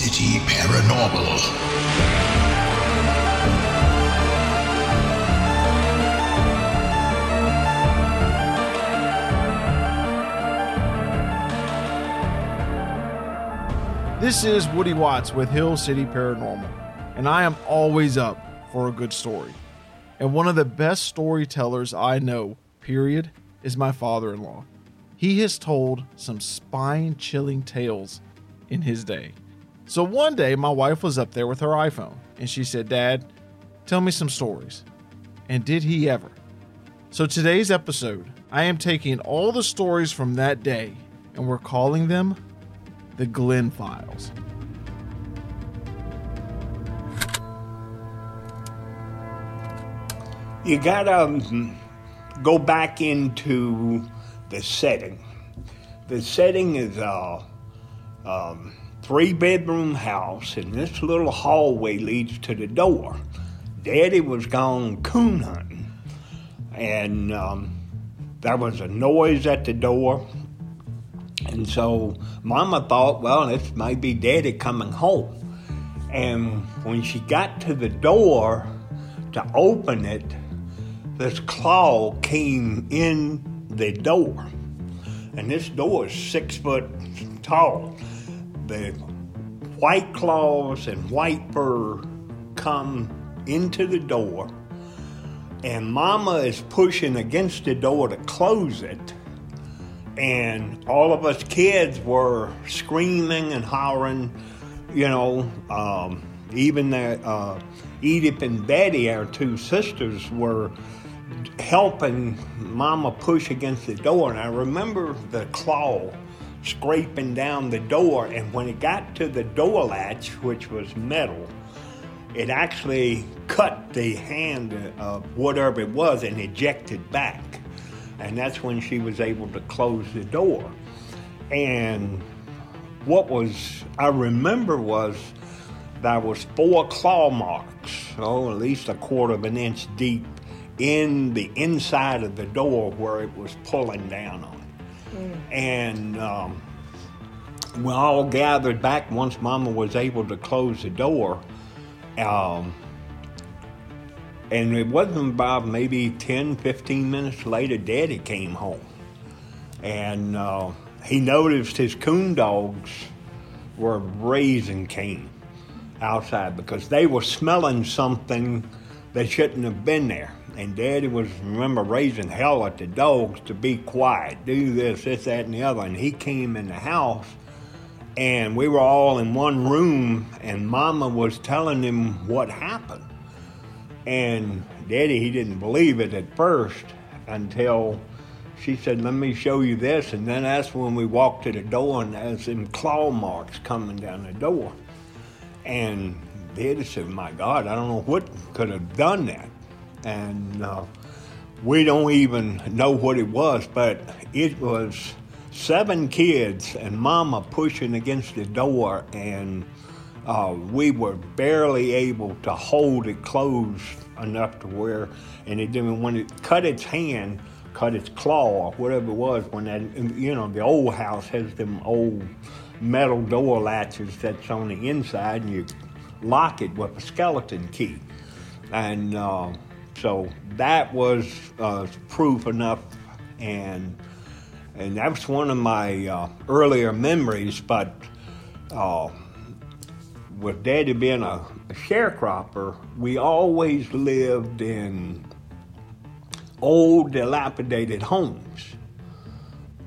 City Paranormal. This is Woody Watts with Hill City Paranormal, and I am always up for a good story. And one of the best storytellers I know, period, is my father in law. He has told some spine chilling tales in his day. So one day, my wife was up there with her iPhone, and she said, Dad, tell me some stories. And did he ever? So today's episode, I am taking all the stories from that day, and we're calling them the Glenn Files. you gotta um, go back into the setting. The setting is a um, three bedroom house, and this little hallway leads to the door. Daddy was gone coon hunting, and um, there was a noise at the door. And so Mama thought, well, this might be Daddy coming home. And when she got to the door to open it, this claw came in the door. And this door is six foot tall. The white claws and white fur come into the door. And Mama is pushing against the door to close it. And all of us kids were screaming and hollering, you know. Um, even the, uh, Edith and Betty, our two sisters, were helping Mama push against the door. And I remember the claw scraping down the door. And when it got to the door latch, which was metal, it actually cut the hand of whatever it was and ejected back. And that's when she was able to close the door. And what was, I remember was there was four claw marks, oh, at least a quarter of an inch deep in the inside of the door where it was pulling down on And um, we all gathered back once Mama was able to close the door. Um, and it wasn't about maybe 10, 15 minutes later, Daddy came home. And uh, he noticed his coon dogs were raising Cain outside because they were smelling something that shouldn't have been there. And Daddy was, remember, raising hell at the dogs to be quiet, do this, this, that, and the other. And he came in the house, and we were all in one room, and Mama was telling him what happened. And Daddy, he didn't believe it at first until she said, Let me show you this. And then that's when we walked to the door, and there's some claw marks coming down the door. And Daddy said, My God, I don't know what could have done that. And uh, we don't even know what it was, but it was seven kids and mama pushing against the door, and uh, we were barely able to hold it closed enough to where, and it didn't, when it cut its hand, cut its claw, or whatever it was, when that, you know, the old house has them old metal door latches that's on the inside, and you lock it with a skeleton key. And uh, so that was uh, proof enough, and and that was one of my uh, earlier memories. But uh, with Daddy being a, a sharecropper, we always lived in old, dilapidated homes.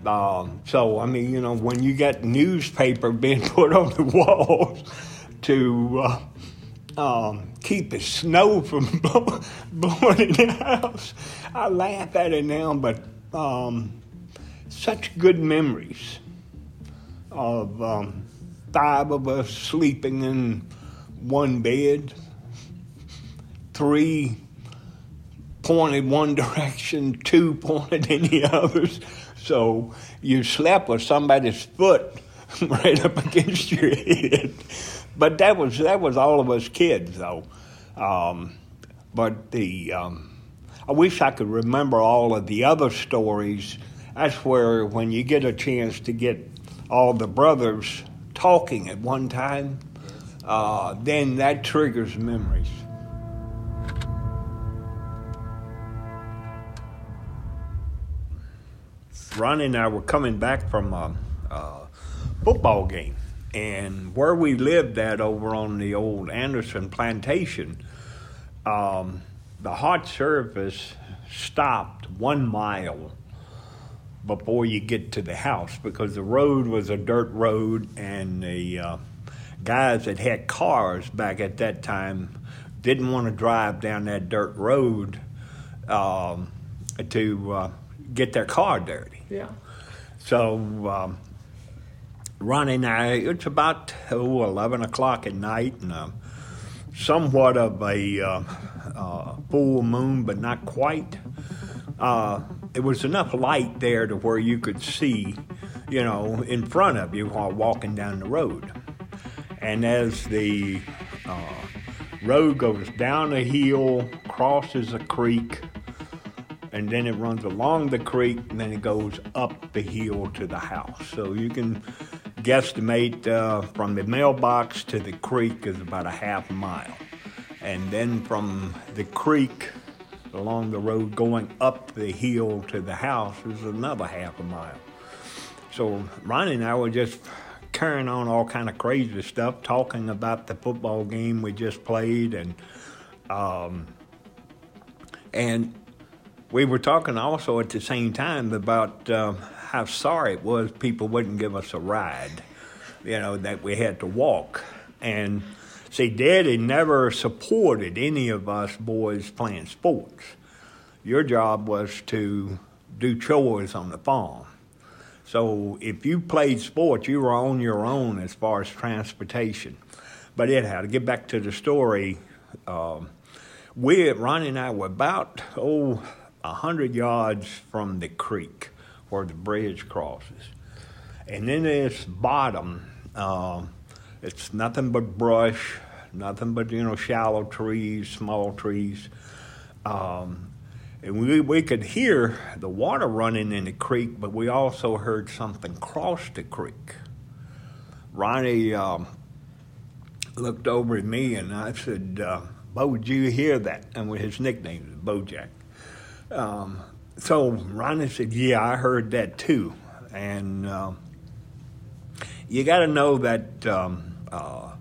Uh, so I mean, you know, when you got newspaper being put on the walls to uh, um, keep the snow from blowing in the house. I laugh at it now, but um, such good memories of um, five of us sleeping in one bed, three pointed one direction, two pointed in the others. So you slept with somebody's foot right up against your head. But that was that was all of us kids though. Um, but the um, I wish I could remember all of the other stories. That's where when you get a chance to get all the brothers talking at one time, uh, then that triggers memories. Ronnie and I were coming back from a, a, football game, and where we lived at over on the old Anderson plantation, um, the hot service stopped one mile before you get to the house because the road was a dirt road, and the uh, guys that had cars back at that time didn't want to drive down that dirt road um, to uh, get their car dirty. Yeah. So um, And I, it's about oh, 11 o'clock at night, and uh, somewhat of a uh, uh, full moon, but not quite. Uh, it was enough light there to where you could see, you know, in front of you while walking down the road. And as the uh, road goes down a hill, crosses a creek, and then it runs along the creek, and then it goes up the hill to the house. So you can guesstimate uh, from the mailbox to the creek is about a half mile. And then from the creek along the road going up the hill to the house is another half a mile. So Ronnie and I were just carrying on all kind of crazy stuff, talking about the football game we just played, and um, and we were talking also at the same time about uh, how sorry it was people wouldn't give us a ride, you know, that we had to walk. And see, Daddy never supported any of us boys playing sports. Your job was to do chores on the farm. So if you played sports, you were on your own as far as transportation. But anyhow, to get back to the story, um, we, Ronnie and I, were about, oh, 100 yards from the creek where the bridge crosses. And in this bottom, uh, it's nothing but brush, nothing but, you know, shallow trees, small trees. Um, and we, we could hear the water running in the creek, but we also heard something cross the creek. Ronnie um, looked over at me and I said, uh, Bo, did you hear that? And his nickname is Bojack. Um, so Ronnie said, "Yeah, I heard that too." And uh, you got to know that um, uh,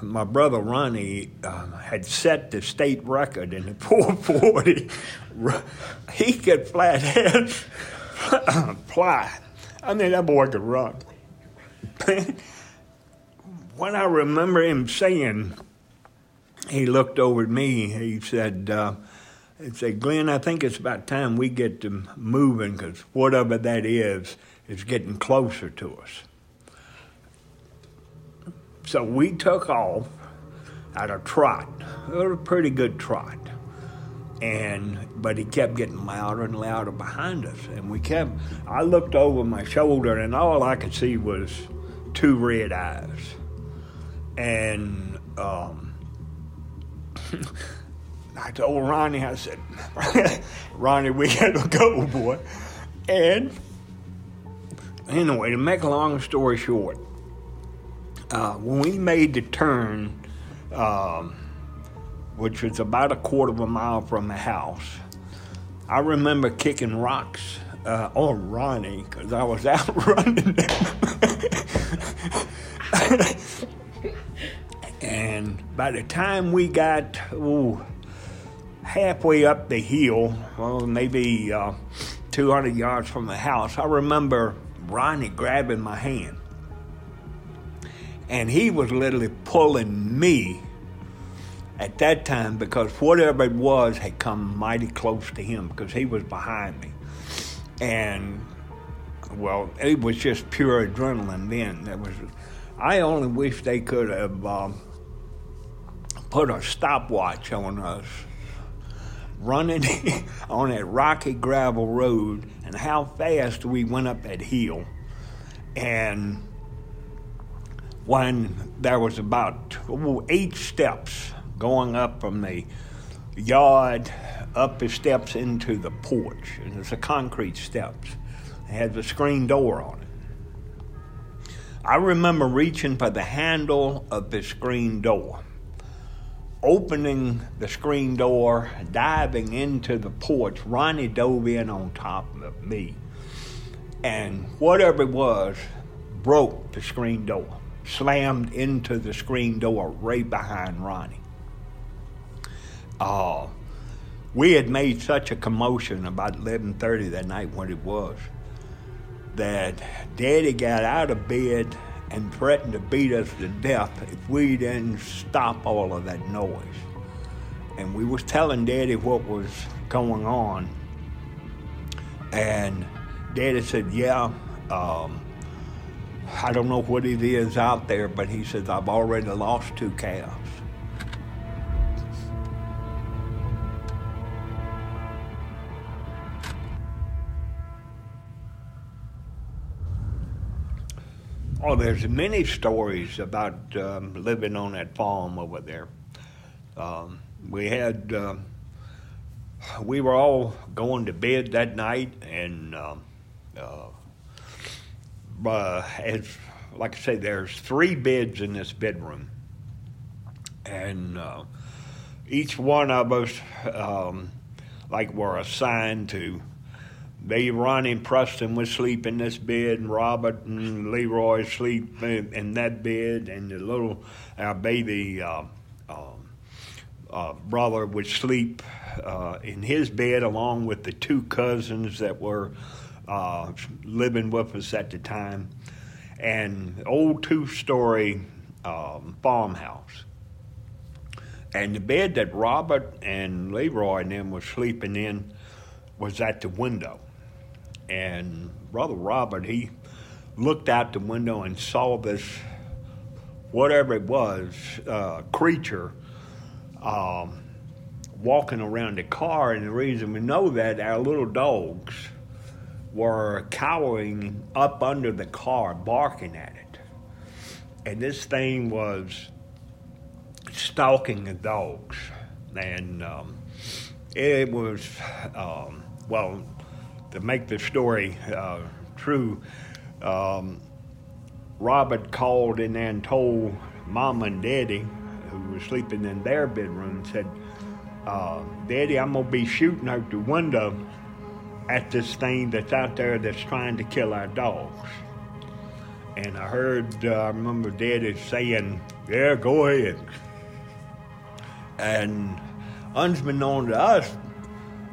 my brother Ronnie uh, had set the state record in the 440. he could flathead fly. I mean, that boy could run. when I remember him saying, he looked over at me. He said. And say, Glenn, I think it's about time we get them moving because whatever that is, is getting closer to us. So we took off at a trot, a pretty good trot. And but he kept getting louder and louder behind us, and we kept. I looked over my shoulder, and all I could see was two red eyes, and um, I told Ronnie, I said, Ronnie, we gotta go, boy. And anyway, to make a long story short, uh, when we made the turn, um, which was about a quarter of a mile from the house, I remember kicking rocks uh, on Ronnie because I was out running. and by the time we got, ooh, halfway up the hill, well, maybe uh, 200 yards from the house, I remember Ronnie grabbing my hand. And he was literally pulling me at that time because whatever it was had come mighty close to him because he was behind me. And, well, it was just pure adrenaline then. That was, I only wish they could have um, put a stopwatch on us running on that rocky gravel road and how fast we went up that hill. And when there was about eight steps going up from the yard up the steps into the porch, and it's a concrete steps. It has a screen door on it. I remember reaching for the handle of the screen door, opening the screen door, diving into the porch. Ronnie dove in on top of me, and whatever it was broke the screen door, slammed into the screen door right behind Ronnie. Uh, we had made such a commotion about 11:30 that night when it was that Daddy got out of bed and threatened to beat us to death if we didn't stop all of that noise. And we was telling Daddy what was going on, and Daddy said, "Yeah, um, I don't know what it is out there, but he says I've already lost two calves." Oh, there's many stories about um, living on that farm over there. Um, we had, uh, we were all going to bed that night, and um, uh, uh, as like I say, there's three beds in this bedroom, and uh, each one of us, um, like, were assigned to they Ronnie and Preston would sleep in this bed, and Robert and Leroy sleep in, in that bed, and the little our baby uh, uh, uh, brother would sleep uh, in his bed along with the two cousins that were uh, living with us at the time, and old two-story um, farmhouse. And the bed that Robert and Leroy and them were sleeping in was at the window and Brother Robert, he looked out the window and saw this, whatever it was, uh, creature um, walking around the car. And the reason we know that, our little dogs were cowering up under the car, barking at it. And this thing was stalking the dogs. And um, it was, um, well, to make the story uh, true, um, Robert called in and told Mom and Daddy, who was sleeping in their bedroom, said, uh, Daddy, I'm going to be shooting out the window at this thing that's out there that's trying to kill our dogs. And I heard, uh, I remember Daddy saying, Yeah, go ahead. And unbeknown to us,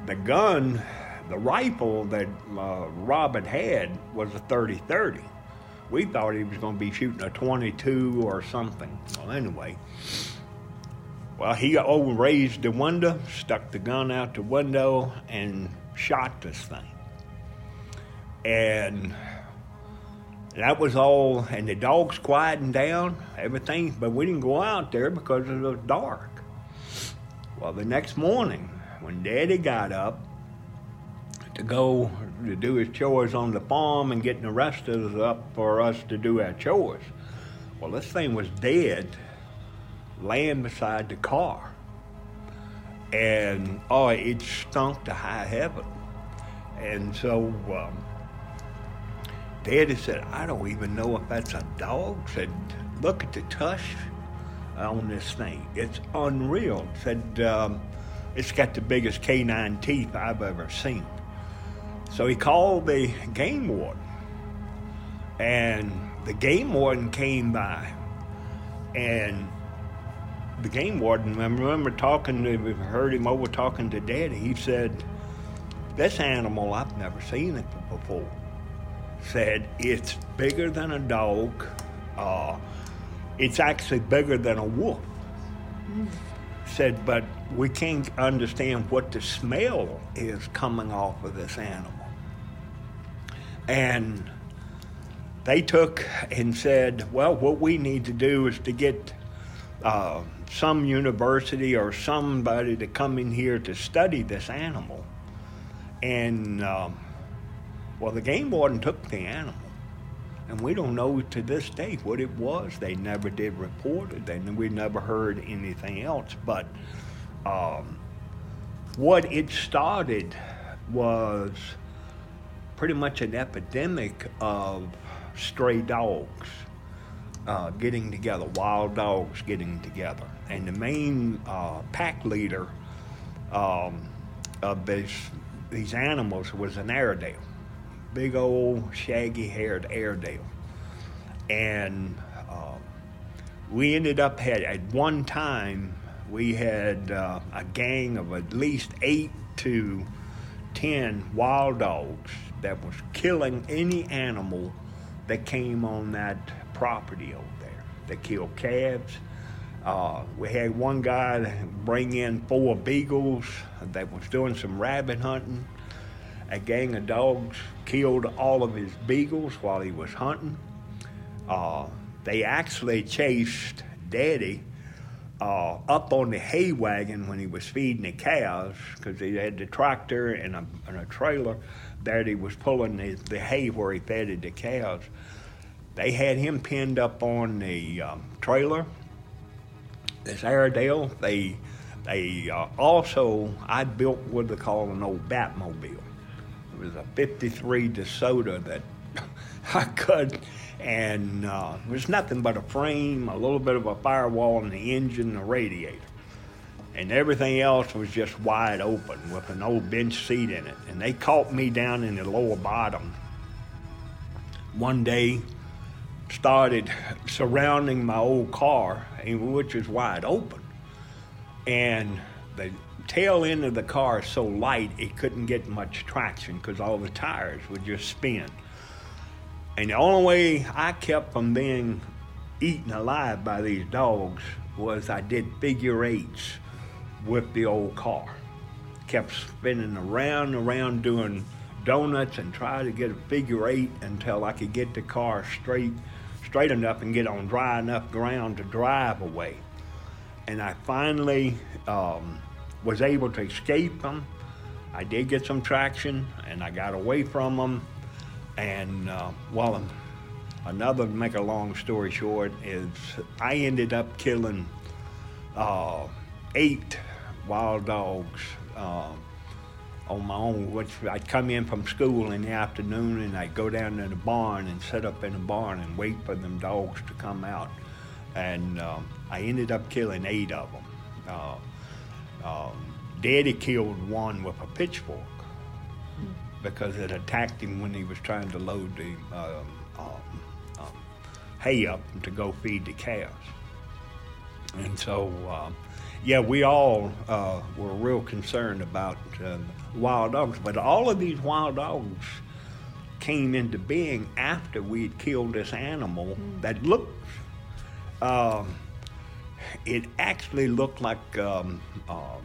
the gun the rifle that uh, Robin had was a 30-30. We thought he was going to be shooting a 22 or something. Well, anyway, well, he oh, raised the window, stuck the gun out the window, and shot this thing. And that was all, and the dogs quieting down, everything, but we didn't go out there because it was dark. Well, the next morning, when Daddy got up, to go to do his chores on the farm and getting the rest of us up for us to do our chores. Well, this thing was dead, laying beside the car. And oh, it stunk to high heaven. And so um, Daddy said, I don't even know if that's a dog. Said, look at the tush on this thing. It's unreal. Said, um, it's got the biggest canine teeth I've ever seen. So he called the game warden, and the game warden came by, and the game warden, I remember talking to, heard him over talking to Daddy. He said, "This animal, I've never seen it before." Said it's bigger than a dog. Uh, it's actually bigger than a wolf. Mm. Said, but we can't understand what the smell is coming off of this animal. And they took and said, well, what we need to do is to get uh, some university or somebody to come in here to study this animal. And, um, well, the game warden took the animal and we don't know to this day what it was. They never did report it. They, we never heard anything else. But um, what it started was pretty much an epidemic of stray dogs uh, getting together, wild dogs getting together. And the main uh, pack leader um, of this, these animals was an Airedale, big old shaggy haired Airedale. And uh, we ended up had at one time we had uh, a gang of at least eight to ten wild dogs that was killing any animal that came on that property over there. They killed calves. Uh, we had one guy bring in four beagles that was doing some rabbit hunting. A gang of dogs killed all of his beagles while he was hunting. Uh, they actually chased Daddy uh, up on the hay wagon when he was feeding the cows because he had the tractor and a, and a trailer that he was pulling the, the hay where he fed the cows. They had him pinned up on the um, trailer. This Airedale, they they uh, also I built what they call an old Batmobile. It was a '53 DeSoto that I cut and uh, it was nothing but a frame, a little bit of a firewall, and the engine, and the radiator. And everything else was just wide open with an old bench seat in it. And they caught me down in the lower bottom. One day, started surrounding my old car, which was wide open. And the tail end of the car is so light it couldn't get much traction because all the tires would just spin. And the only way I kept from being eaten alive by these dogs was I did figure eights with the old car. Kept spinning around and around doing donuts and tried to get a figure eight until I could get the car straight straight enough and get on dry enough ground to drive away. And I finally um, was able to escape them. I did get some traction and I got away from them and uh, well, another, to make a long story short, is I ended up killing uh, eight wild dogs uh, on my own, which I'd come in from school in the afternoon and I'd go down to the barn and set up in the barn and wait for them dogs to come out. And um, I ended up killing eight of them. Uh, um, Daddy killed one with a pitchfork because it attacked him when he was trying to load the um, um, hay up to go feed the cows. And so, uh, yeah, we all uh, were real concerned about uh, wild dogs, but all of these wild dogs came into being after we had killed this animal mm. that looked. Um, it actually looked like um, um,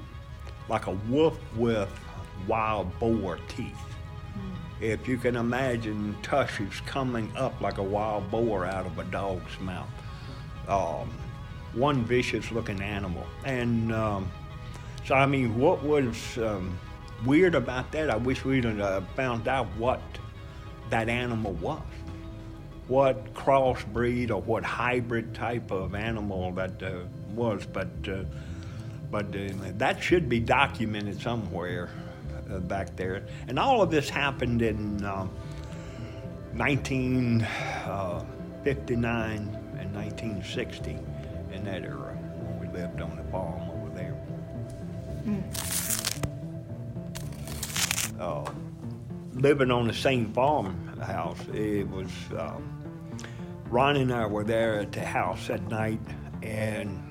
like a wolf with wild boar teeth if you can imagine tushes coming up like a wild boar out of a dog's mouth. Um, one vicious looking animal. And um, so, I mean, what was um, weird about that, I wish we'd uh, found out what that animal was. What crossbreed or what hybrid type of animal that uh, was, but uh, but uh, that should be documented somewhere uh, back there. And all of this happened in uh, 1959 uh, and 1960 in that era when we lived on the farm over there. Mm. living on the same farmhouse, it was. Um, Ronnie and I were there at the house at night, and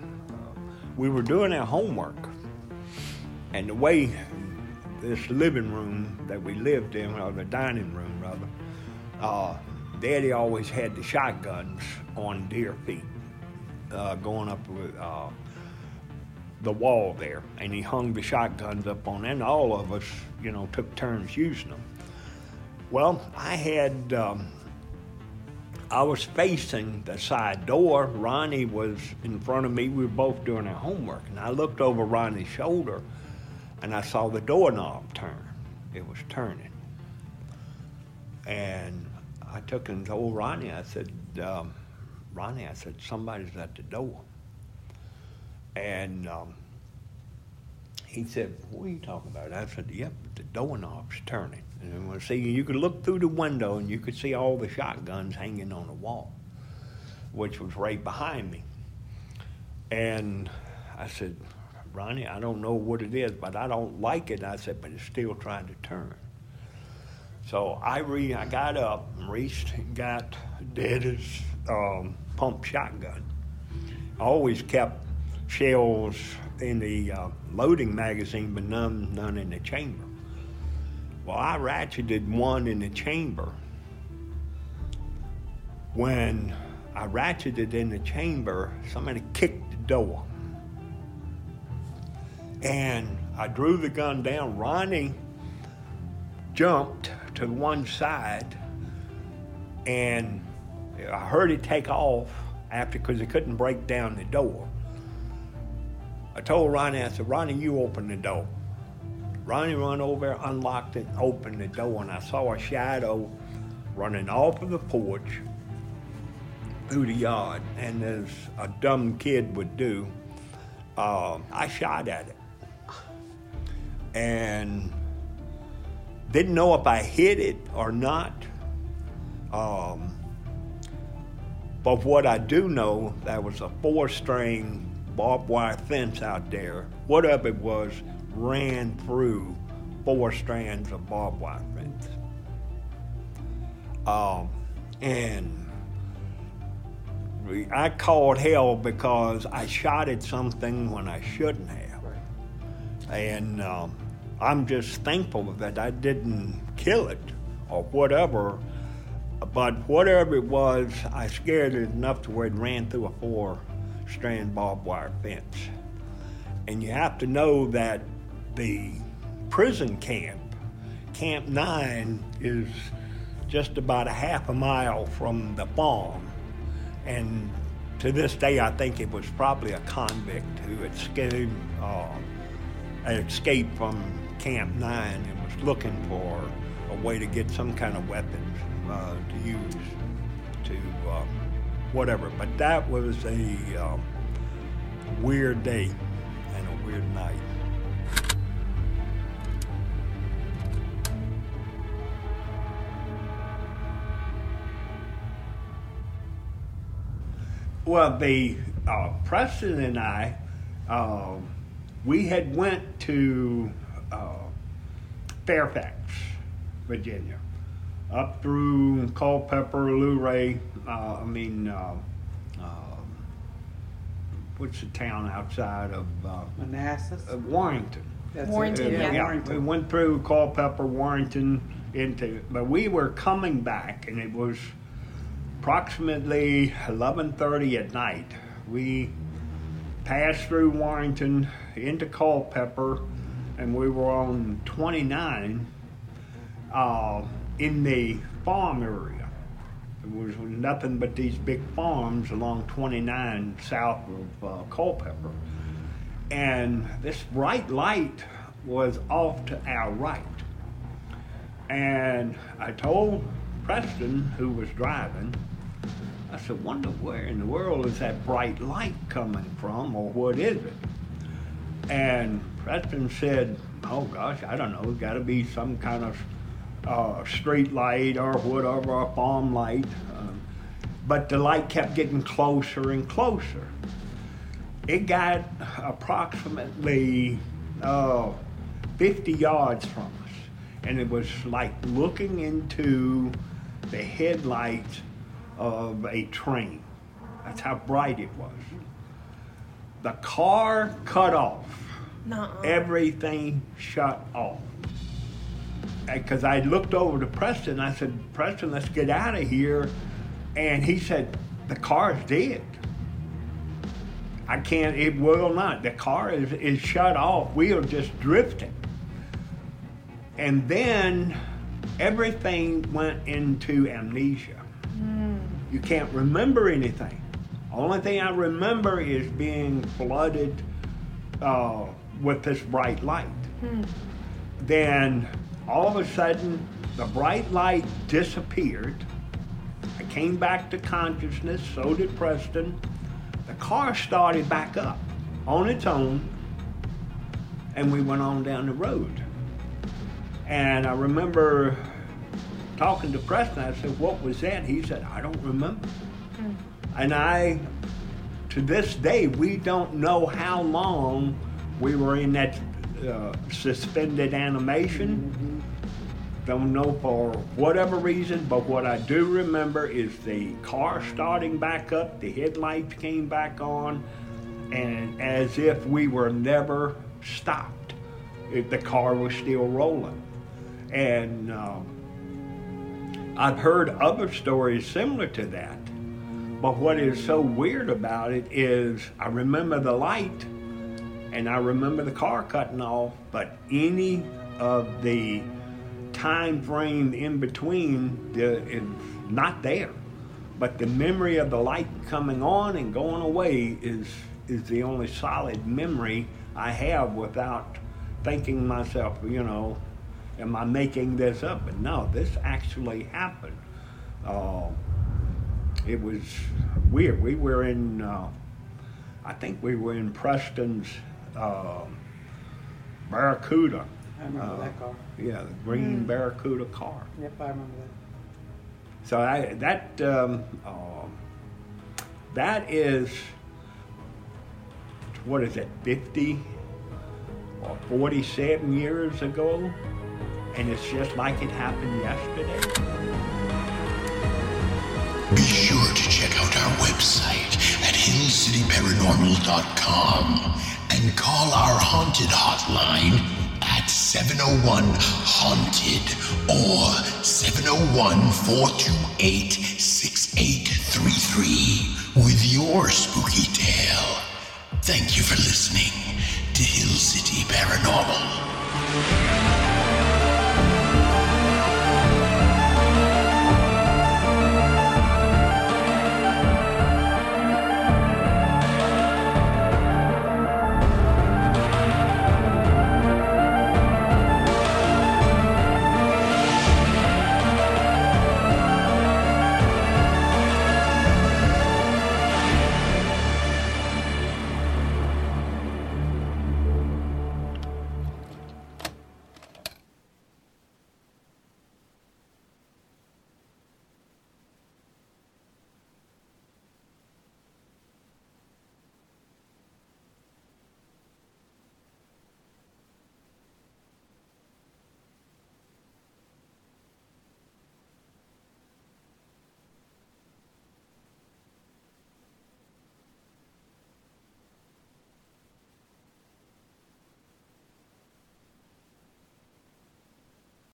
we were doing our homework. And the way this living room that we lived in, or the dining room rather, uh, Daddy always had the shotguns on deer feet, uh, going up with uh, the wall there, and he hung the shotguns up on, and all of us, you know, took turns using them. Well, I had. Um, I was facing the side door. Ronnie was in front of me. We were both doing our homework. And I looked over Ronnie's shoulder and I saw the doorknob turn. It was turning. And I took and told Ronnie, I said, um, Ronnie, I said, somebody's at the door. And um, he said, what are you talking about? I said, yep, the doorknob's turning. And we see, you could look through the window and you could see all the shotguns hanging on the wall, which was right behind me. And I said, Ronnie, I don't know what it is, but I don't like it. I said, but it's still trying to turn. So I re I got up and reached and got Daddy's um, pump shotgun. I always kept shells in the uh, loading magazine, but none none in the chamber. Well, I ratcheted one in the chamber. When I ratcheted in the chamber, somebody kicked the door. And I drew the gun down. Ronnie jumped to one side, and I heard it take off after because it couldn't break down the door. I told Ronnie, I said, Ronnie, you open the door. Ronnie run over, unlocked it, opened the door, and I saw a shadow running off of the porch through the yard. And as a dumb kid would do, uh, I shot at it. And didn't know if I hit it or not. Um, but what I do know, that was a four string barbed wire fence out there. Whatever it was, ran through four strands of barbed wire fence. Um, and I called hell because I shot at something when I shouldn't have. Right. And um, I'm just thankful that I didn't kill it or whatever. But whatever it was, I scared it enough to where it ran through a four strand barbed wire fence. And you have to know that the prison camp, Camp 9, is just about a half a mile from the farm. And to this day, I think it was probably a convict who escaped, uh, escaped from Camp 9 and was looking for a way to get some kind of weapons uh, to use to uh, whatever. But that was a um, weird day and a weird night. Well, the uh, Preston and I, uh, we had went to uh, Fairfax, Virginia, up through Culpeper, Luray. Uh, I mean, uh, um, what's the town outside of uh, Manassas? Warrenton? That's Warrenton, it. yeah. We Warrenton. went through Culpeper, Warrenton, into, but we were coming back, and it was approximately 11:30 at night. We passed through Warrenton into Culpeper, and we were on 29 uh, in the farm area. There was nothing but these big farms along 29 south of uh, Culpeper. And this bright light was off to our right. And I told Preston, who was driving, I said, wonder where in the world is that bright light coming from, or what is it? And Preston said, oh gosh, I don't know, it's got to be some kind of uh, street light or whatever, a farm light. Um, but the light kept getting closer and closer. It got approximately uh, 50 yards from us, and it was like looking into the headlights of a train. That's how bright it was. The car cut off. Nuh-uh. Everything shut off. Because I looked over to Preston, I said, Preston, let's get out of here. And he said, the car's dead. I can't, it will not. The car is, is shut off. We are just drifting. And then everything went into amnesia. You can't remember anything. Only thing I remember is being flooded uh, with this bright light. Then all of a sudden, the bright light disappeared, I came back to consciousness, so did Preston. The car started back up on its own, and we went on down the road. And I remember talking to Preston. I said, What was that? He said, I don't remember. And I, to this day, we don't know how long we were in that uh, suspended animation. Don't know for whatever reason, but what I do remember is the car starting back up, the headlights came back on, and as if we were never stopped. It, the car was still rolling. And um, I've heard other stories similar to that. But what is so weird about it is I remember the light and I remember the car cutting off, but any of the time frame in between the, not there. But the memory of the light coming on and going away is is the only solid memory I have without thinking myself, you know, am I making this up? But no, this actually happened. Uh, it was weird. We were in, uh, I think we were in Preston's uh, Barracuda. I remember that car. Yeah, the green Barracuda car. Yep, I remember that. So I, that um, um, that is what is it, 50 or 47 years ago, and it's just like it happened yesterday. Be sure to check out our website at hillcityparanormal.com and call our haunted hotline at 701 Haunted or 701 428 6833 with your spooky tale. Thank you for listening to Hill City Paranormal.